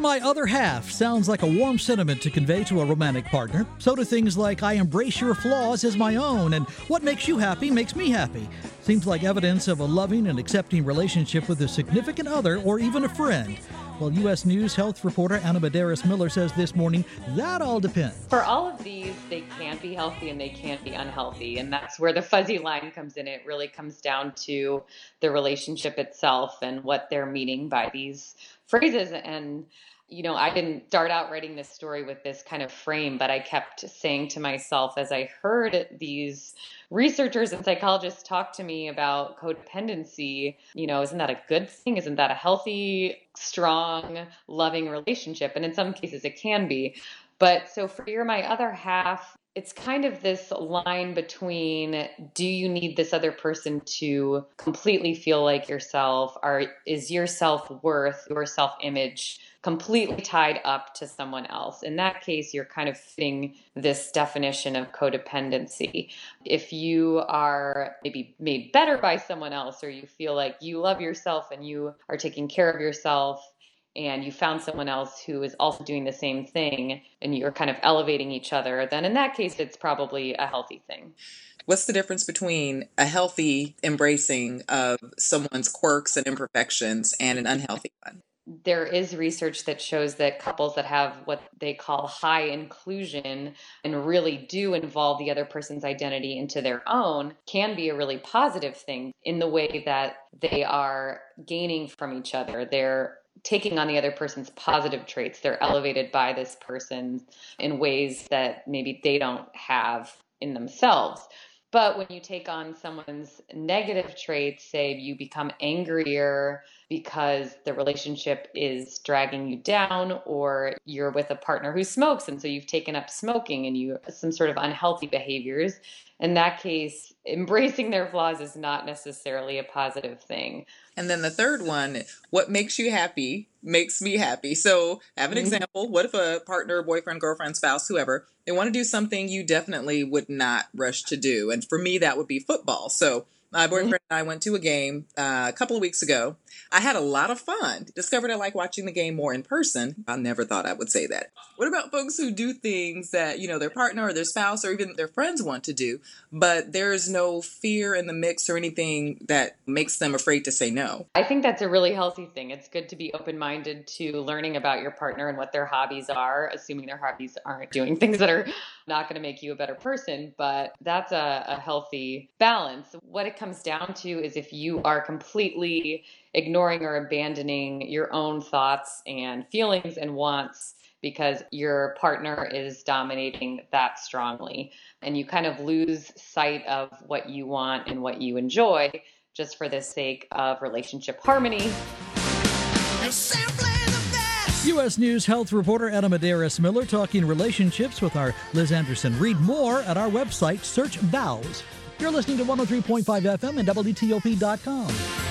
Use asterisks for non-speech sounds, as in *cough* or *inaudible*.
my other half sounds like a warm sentiment to convey to a romantic partner. So do things like, I embrace your flaws as my own, and what makes you happy makes me happy. Seems like evidence of a loving and accepting relationship with a significant other or even a friend. Well, U.S. News health reporter Anna Medaris Miller says this morning that all depends. For all of these, they can be healthy and they can be unhealthy. And that's where the fuzzy line comes in. It really comes down to the relationship itself and what they're meaning by these phrases. And you know, I didn't start out writing this story with this kind of frame, but I kept saying to myself as I heard these researchers and psychologists talk to me about codependency, you know, isn't that a good thing? Isn't that a healthy, strong, loving relationship? And in some cases, it can be. But so for You're My Other Half, it's kind of this line between do you need this other person to completely feel like yourself? Or is your self-worth your self-image completely tied up to someone else? In that case you're kind of fitting this definition of codependency. If you are maybe made better by someone else or you feel like you love yourself and you are taking care of yourself and you found someone else who is also doing the same thing and you're kind of elevating each other, then in that case, it's probably a healthy thing. What's the difference between a healthy embracing of someone's quirks and imperfections and an unhealthy one? There is research that shows that couples that have what they call high inclusion and really do involve the other person's identity into their own can be a really positive thing in the way that they are gaining from each other. They're taking on the other person's positive traits. They're elevated by this person in ways that maybe they don't have in themselves. But when you take on someone's negative traits, say you become angrier because the relationship is dragging you down, or you're with a partner who smokes, and so you've taken up smoking and you some sort of unhealthy behaviors. In that case, embracing their flaws is not necessarily a positive thing. And then the third one, what makes you happy makes me happy. So, I have an mm-hmm. example. What if a partner, boyfriend, girlfriend, spouse, whoever, they want to do something you definitely would not rush to do? And for me, that would be football. So, my mm-hmm. boyfriend and I went to a game uh, a couple of weeks ago. I had a lot of fun. Discovered I like watching the game more in person. I never thought I would say that. What about folks who do things that, you know, their partner or their spouse or even their friends want to do, but there's no fear in the mix or anything that makes them afraid to say no? I think that's a really healthy thing. It's good to be open minded to learning about your partner and what their hobbies are, assuming their hobbies aren't doing *laughs* things that are not going to make you a better person, but that's a, a healthy balance. What it comes down to is if you are completely ignoring or abandoning your own thoughts and feelings and wants because your partner is dominating that strongly. And you kind of lose sight of what you want and what you enjoy just for the sake of relationship harmony. U.S. News health reporter Anna Medaris Miller talking relationships with our Liz Anderson. Read more at our website, search vows. You're listening to 103.5 FM and WTOP.com.